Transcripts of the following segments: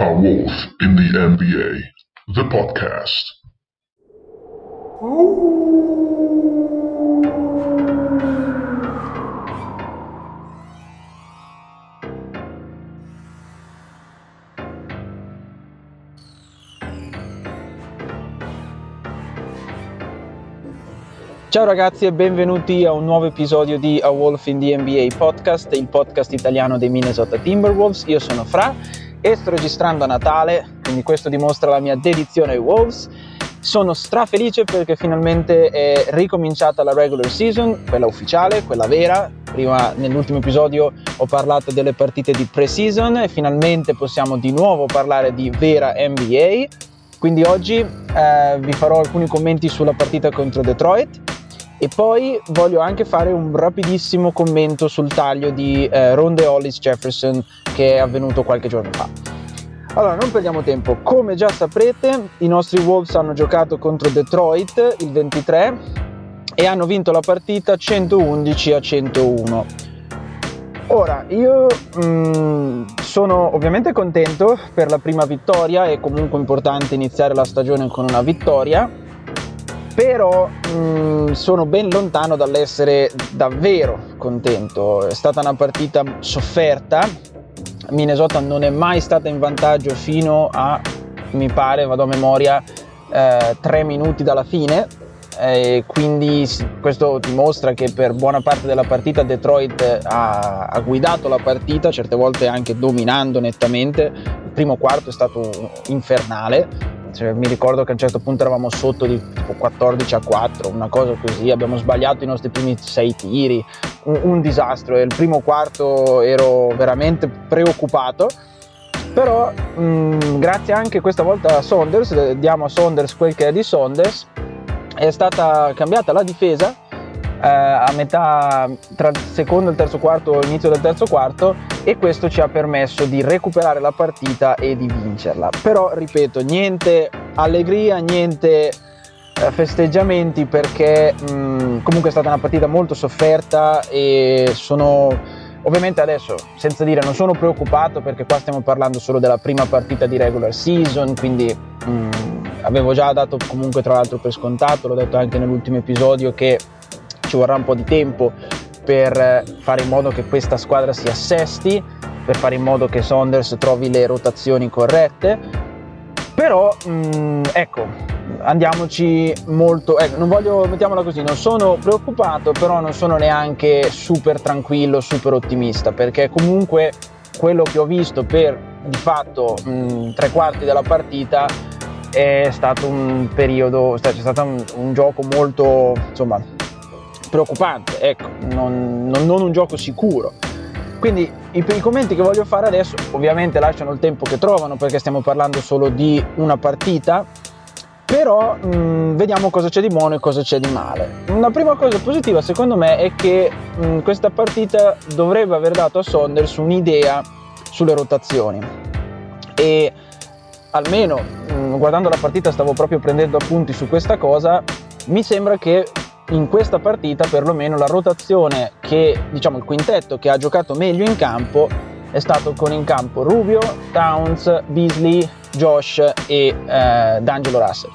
A Wolf in the NBA, the podcast. Ciao ragazzi e benvenuti a un nuovo episodio di A Wolf in the NBA podcast, il podcast italiano dei Minnesota Timberwolves. Io sono Fra e sto registrando a Natale, quindi questo dimostra la mia dedizione ai Wolves. Sono strafelice perché finalmente è ricominciata la regular season, quella ufficiale, quella vera. Prima nell'ultimo episodio ho parlato delle partite di pre-season e finalmente possiamo di nuovo parlare di vera NBA. Quindi oggi eh, vi farò alcuni commenti sulla partita contro Detroit e poi voglio anche fare un rapidissimo commento sul taglio di eh, Ronde Hollis Jefferson che è avvenuto qualche giorno fa. Allora, non perdiamo tempo. Come già saprete, i nostri Wolves hanno giocato contro Detroit il 23 e hanno vinto la partita 111 a 101. Ora, io mh, mm, sono ovviamente contento per la prima vittoria, è comunque importante iniziare la stagione con una vittoria, però mh, mm, sono ben lontano dall'essere davvero contento. È stata una partita sofferta, Minnesota non è mai stata in vantaggio fino a, mi pare, vado a memoria, eh, tre minuti dalla fine. E quindi questo dimostra che per buona parte della partita Detroit ha, ha guidato la partita, certe volte anche dominando nettamente. Il primo quarto è stato infernale, cioè, mi ricordo che a un certo punto eravamo sotto di tipo 14 a 4, una cosa così, abbiamo sbagliato i nostri primi 6 tiri, un, un disastro e il primo quarto ero veramente preoccupato. Però mh, grazie anche questa volta a Saunders, diamo a Saunders quel che è di Saunders, è stata cambiata la difesa eh, a metà tra il secondo e il terzo quarto, inizio del terzo quarto e questo ci ha permesso di recuperare la partita e di vincerla. Però ripeto, niente allegria, niente eh, festeggiamenti perché mh, comunque è stata una partita molto sofferta e sono ovviamente adesso senza dire non sono preoccupato perché qua stiamo parlando solo della prima partita di regular season quindi mh, avevo già dato comunque tra l'altro per scontato l'ho detto anche nell'ultimo episodio che ci vorrà un po' di tempo per fare in modo che questa squadra si assesti, per fare in modo che Saunders trovi le rotazioni corrette. Però mh, mm, ecco, andiamoci molto, eh, non voglio, mettiamola così, non sono preoccupato, però non sono neanche super tranquillo, super ottimista, perché comunque quello che ho visto per di fatto mh, mm, tre quarti della partita è stato un periodo, cioè, c'è stato un, un gioco molto, insomma, preoccupante, ecco, non, non, non un gioco sicuro. Quindi i, i, commenti che voglio fare adesso ovviamente lasciano il tempo che trovano perché stiamo parlando solo di una partita, però mh, vediamo cosa c'è di buono e cosa c'è di male. La prima cosa positiva secondo me è che mh, questa partita dovrebbe aver dato a Saunders un'idea sulle rotazioni e almeno mh, guardando la partita stavo proprio prendendo appunti su questa cosa, mi sembra che in questa partita perlomeno la rotazione che diciamo il quintetto che ha giocato meglio in campo è stato con in campo Rubio, Towns, Beasley, Josh e eh, D'Angelo Russell.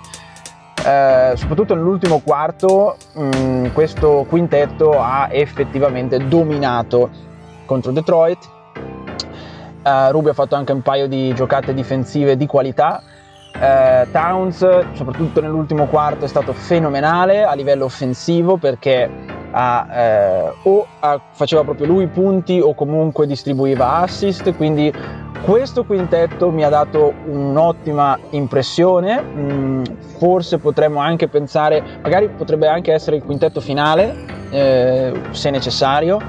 Eh, soprattutto nell'ultimo quarto mh, mm, questo quintetto ha effettivamente dominato contro Detroit. Eh, Rubio ha fatto anche un paio di giocate difensive di qualità eh, Towns, soprattutto nell'ultimo quarto, è stato fenomenale a livello offensivo perché ha, eh, o ha, faceva proprio lui punti o comunque distribuiva assist, quindi questo quintetto mi ha dato un'ottima impressione, mm, forse potremmo anche pensare, magari potrebbe anche essere il quintetto finale eh, se necessario,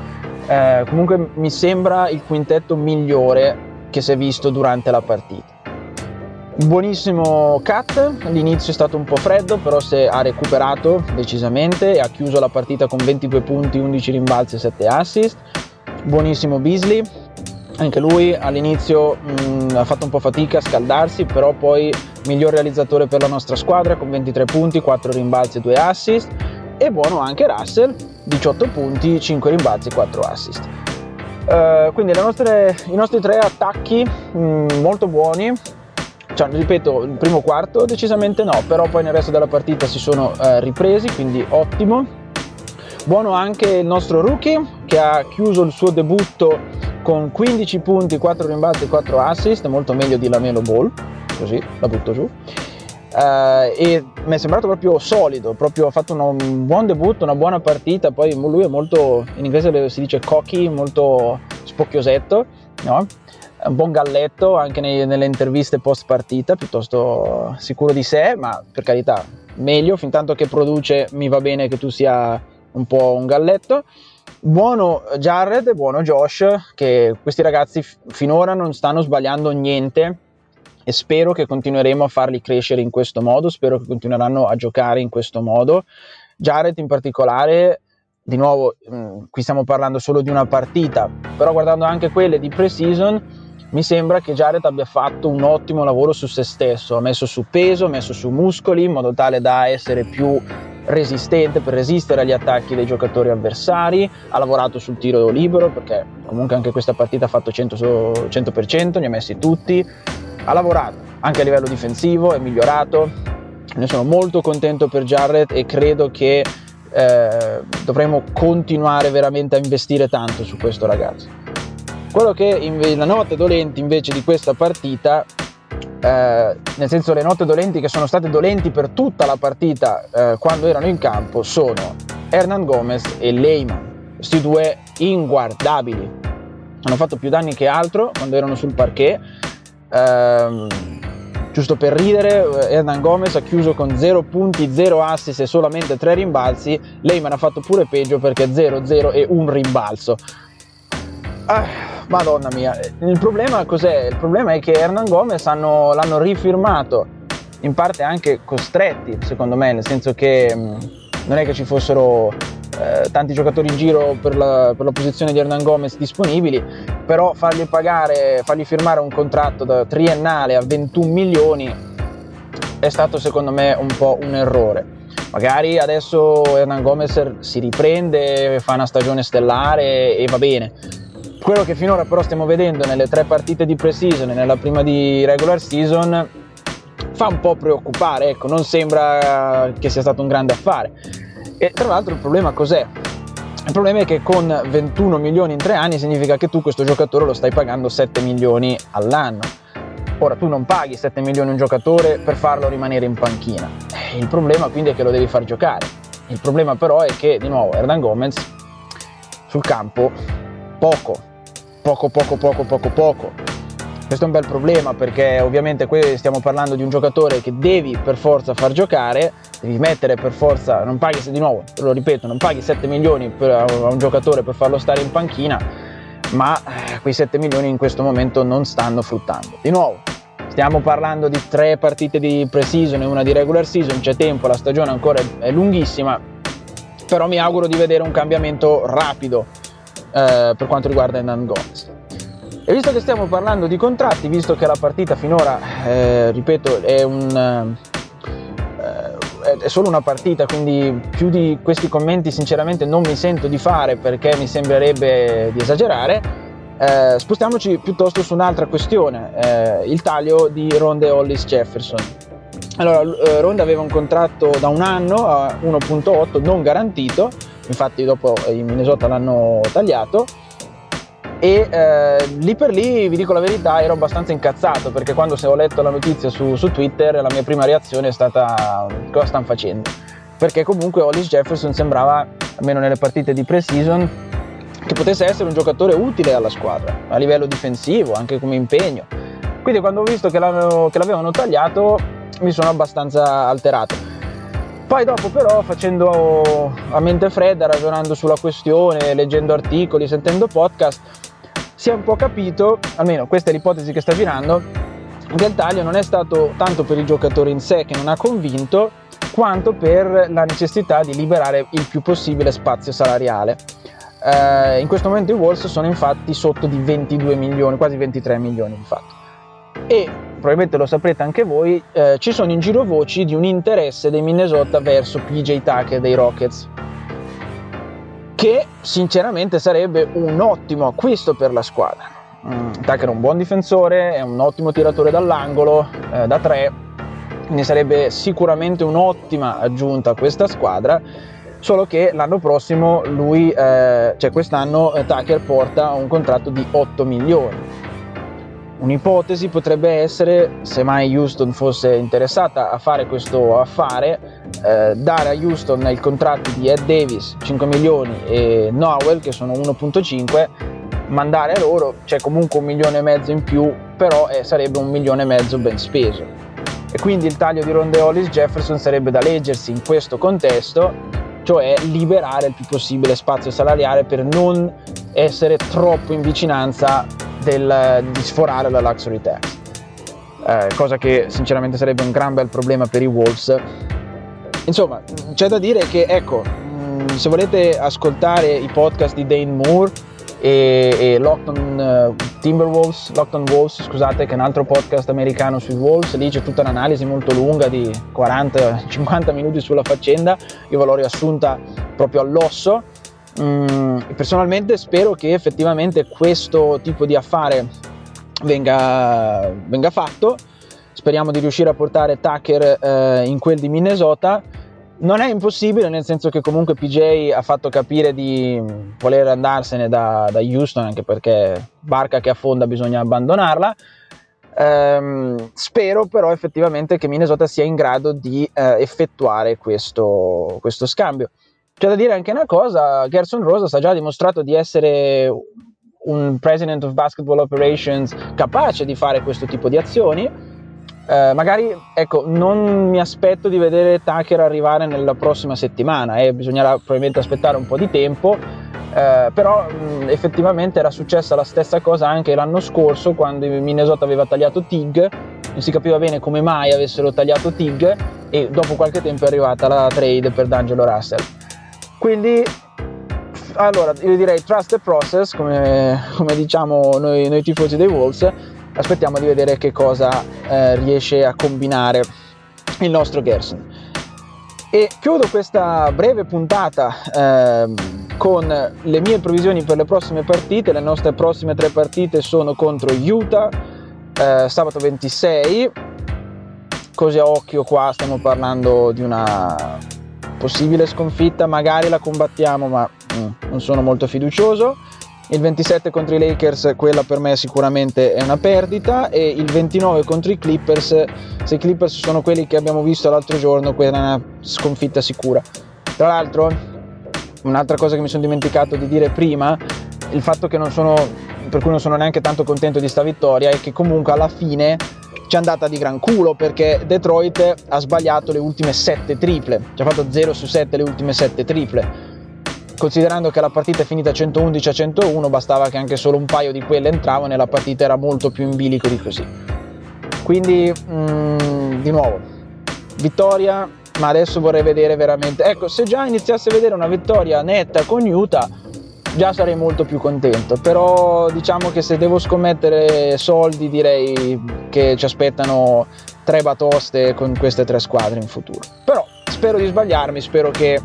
eh, comunque mi sembra il quintetto migliore che si è visto durante la partita. Buonissimo cut, l'inizio è stato un po' freddo, però si ha recuperato decisamente e ha chiuso la partita con 22 punti, 11 rimbalzi e 7 assist. Buonissimo Beasley, anche lui all'inizio mh, mm, ha fatto un po' fatica a scaldarsi, però poi miglior realizzatore per la nostra squadra con 23 punti, 4 rimbalzi e 2 assist. E buono anche Russell, 18 punti, 5 rimbalzi e 4 assist. Uh, quindi nostre, i nostri tre attacchi mh, mm, molto buoni, cioè, ripeto, il primo quarto decisamente no, però poi nel resto della partita si sono uh, ripresi, quindi ottimo. Buono anche il nostro rookie che ha chiuso il suo debutto con 15 punti, 4 rimbalzi e 4 assist, molto meglio di Lamelo Ball, così la butto giù. Uh, e mi è sembrato proprio solido, proprio ha fatto un buon debutto, una buona partita, poi lui è molto, in inglese si dice cocky, molto spocchiosetto, no? Un buon galletto anche nei, nelle interviste post partita, piuttosto sicuro di sé, ma per carità, meglio, fin tanto che produce mi va bene che tu sia un po' un galletto. Buono Jared buono Josh, che questi ragazzi finora non stanno sbagliando niente e spero che continueremo a farli crescere in questo modo, spero che continueranno a giocare in questo modo. Jared in particolare, di nuovo, mh, mm, qui stiamo parlando solo di una partita, però guardando anche quelle di pre-season, mi sembra che Jared abbia fatto un ottimo lavoro su se stesso, ha messo su peso, ha messo su muscoli in modo tale da essere più resistente per resistere agli attacchi dei giocatori avversari, ha lavorato sul tiro libero perché comunque anche questa partita ha fatto 100%, 100% ne ha messi tutti, ha lavorato anche a livello difensivo, è migliorato. Ne sono molto contento per Jarrett e credo che eh, dovremo continuare veramente a investire tanto su questo ragazzo. Quello che inve- la note dolente invece di questa partita, eh, nel senso le note dolenti che sono state dolenti per tutta la partita eh, quando erano in campo, sono Hernan Gomez e Lehman, questi due inguardabili. Hanno fatto più danni che altro quando erano sul parquet Ehm, giusto per ridere, Hernan Gomez ha chiuso con 0 punti, 0 assist e solamente 3 rimbalzi. Lehman ha fatto pure peggio perché 0-0 e un rimbalzo. Ah, madonna mia, il problema cos'è? Il problema è che Hernan Gomez hanno, l'hanno rifirmato, in parte anche costretti, secondo me, nel senso che mh, mm, non è che ci fossero eh, tanti giocatori in giro per la, per la, posizione di Hernan Gomez disponibili, però fargli pagare, fargli firmare un contratto da triennale a 21 milioni è stato secondo me un po' un errore. Magari adesso Hernan Gomez si riprende, fa una stagione stellare e va bene. Quello che finora però stiamo vedendo nelle tre partite di pre-season e nella prima di regular season fa un po' preoccupare, ecco, non sembra che sia stato un grande affare. E tra l'altro il problema cos'è? Il problema è che con 21 milioni in tre anni significa che tu questo giocatore lo stai pagando 7 milioni all'anno. Ora tu non paghi 7 milioni un giocatore per farlo rimanere in panchina. Il problema quindi è che lo devi far giocare. Il problema però è che, di nuovo, Hernan Gomez sul campo poco, poco, poco, poco, poco, poco. Questo è un bel problema perché ovviamente qui stiamo parlando di un giocatore che devi per forza far giocare, devi mettere per forza, non paghi, di nuovo, lo ripeto, non paghi 7 milioni a un giocatore per farlo stare in panchina, ma eh, quei 7 milioni in questo momento non stanno fruttando. Di nuovo, stiamo parlando di tre partite di pre-season e una di regular season, c'è tempo, la stagione ancora è lunghissima, però mi auguro di vedere un cambiamento rapido eh, per quanto riguarda Nan Gomez. E visto che stiamo parlando di contratti, visto che la partita finora, eh, ripeto, è, un, eh, è solo una partita, quindi più di questi commenti sinceramente non mi sento di fare perché mi sembrerebbe di esagerare, eh, spostiamoci piuttosto su un'altra questione, eh, il taglio di Ronde Hollis Jefferson. Allora, eh, Ronde aveva un contratto da un anno a 1.8 non garantito, infatti dopo in Minnesota l'hanno tagliato, e eh, lì per lì vi dico la verità ero abbastanza incazzato perché quando ho letto la notizia su, su, Twitter la mia prima reazione è stata cosa stanno facendo? Perché comunque Hollis Jefferson sembrava almeno nelle partite di pre-season che potesse essere un giocatore utile alla squadra a livello difensivo anche come impegno. Quindi quando ho visto che, che l'avevano tagliato mi sono abbastanza alterato poi dopo però facendo a mente fredda, ragionando sulla questione, leggendo articoli, sentendo podcast, si è un po' capito, almeno questa è l'ipotesi che sta girando, che il taglio non è stato tanto per il giocatore in sé che non ha convinto, quanto per la necessità di liberare il più possibile spazio salariale. Eh, in questo momento i Wolves sono infatti sotto di 22 milioni, quasi 23 milioni infatti. E probabilmente lo saprete anche voi, eh, ci sono in giro voci di un interesse dei Minnesota verso PJ Tucker dei Rockets. che sinceramente sarebbe un ottimo acquisto per la squadra. Mm, Tucker è un buon difensore, è un ottimo tiratore dall'angolo, eh, da tre, quindi sarebbe sicuramente un'ottima aggiunta a questa squadra solo che l'anno prossimo lui, eh, cioè quest'anno eh, Tucker porta un contratto di 8 milioni. Un'ipotesi potrebbe essere, se mai Houston fosse interessata a fare questo affare, eh, dare a Houston il contratto di Ed Davis 5 milioni e Noel che sono 1.5, mandare a loro, c'è comunque un milione e mezzo in più, però eh, sarebbe un milione e mezzo ben speso. E quindi il taglio di Ronde Hollis Jefferson sarebbe da leggersi in questo contesto cioè liberare il più possibile spazio salariale per non essere troppo in vicinanza del, di sforare la luxury tax. Eh, cosa che sinceramente sarebbe un gran bel problema per i Wolves. Insomma, c'è da dire che, ecco, se volete ascoltare i podcast di Dane Moore, e, e Lockton uh, Timberwolves, Lockton Wolves, scusate, che è un altro podcast americano sui Wolves, lì c'è tutta un'analisi molto lunga di 40-50 minuti sulla faccenda, io ve l'ho riassunta proprio all'osso. Mm, personalmente spero che effettivamente questo tipo di affare venga, venga fatto, speriamo di riuscire a portare Tucker eh, in quel di Minnesota non è impossibile, nel senso che comunque PJ ha fatto capire di voler andarsene da, da Houston, anche perché barca che affonda bisogna abbandonarla. Ehm, spero però effettivamente che Minnesota sia in grado di eh, effettuare questo, questo scambio. C'è da dire anche una cosa, Gerson Rosas ha già dimostrato di essere un President of Basketball Operations capace di fare questo tipo di azioni. Eh, magari ecco, non mi aspetto di vedere Tucker arrivare nella prossima settimana, eh, bisognerà probabilmente aspettare un po' di tempo, eh, però mh, effettivamente era successa la stessa cosa anche l'anno scorso quando Minnesota aveva tagliato Tig, non si capiva bene come mai avessero tagliato Tig e dopo qualche tempo è arrivata la trade per D'Angelo Russell. Quindi allora io direi trust the process come, come diciamo noi, noi tifosi dei Wolves aspettiamo di vedere che cosa eh, riesce a combinare il nostro Gerson. E chiudo questa breve puntata eh, con le mie previsioni per le prossime partite. Le nostre prossime tre partite sono contro Utah, eh, sabato 26. Così a occhio qua stiamo parlando di una possibile sconfitta, magari la combattiamo, ma mm, non sono molto fiducioso. Il 27 contro i Lakers quella per me sicuramente è una perdita e il 29 contro i Clippers se i Clippers sono quelli che abbiamo visto l'altro giorno quella è una sconfitta sicura. Tra l'altro un'altra cosa che mi sono dimenticato di dire prima il fatto che non sono per cui non sono neanche tanto contento di sta vittoria è che comunque alla fine ci è andata di gran culo perché Detroit ha sbagliato le ultime 7 triple ci ha fatto 0 su 7 le ultime 7 triple considerando che la partita è finita 111 a 101, bastava che anche solo un paio di quelle entravano e la partita era molto più in bilico di così. Quindi, mm, di nuovo, vittoria, ma adesso vorrei vedere veramente... Ecco, se già iniziasse a vedere una vittoria netta con Utah, già sarei molto più contento, però diciamo che se devo scommettere soldi direi che ci aspettano tre batoste con queste tre squadre in futuro. Però spero di sbagliarmi, spero che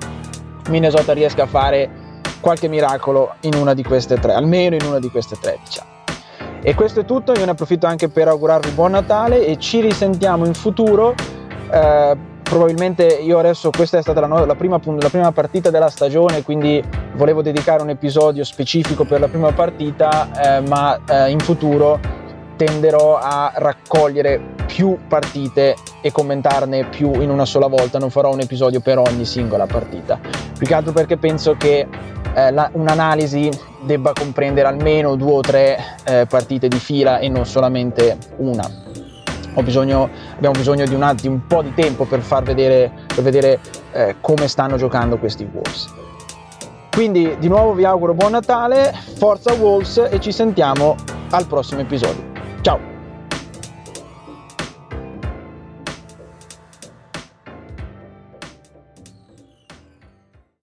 Minnesota riesca a fare qualche miracolo in una di queste tre, almeno in una di queste tre, diciamo. E questo è tutto, io ne approfitto anche per augurarvi buon Natale e ci risentiamo in futuro. Eh, probabilmente io adesso questa è stata la, la, prima, la, prima, partita della stagione, quindi volevo dedicare un episodio specifico per la prima partita, eh, ma eh, in futuro tenderò a raccogliere più partite e commentarne più in una sola volta, non farò un episodio per ogni singola partita. Più che altro perché penso che eh, la, un'analisi debba comprendere almeno due o tre eh, partite di fila e non solamente una. Bisogno, abbiamo bisogno di un, di un, po' di tempo per far vedere, per vedere eh, come stanno giocando questi Wolves. Quindi di nuovo vi auguro buon Natale, forza Wolves e ci sentiamo al prossimo episodio.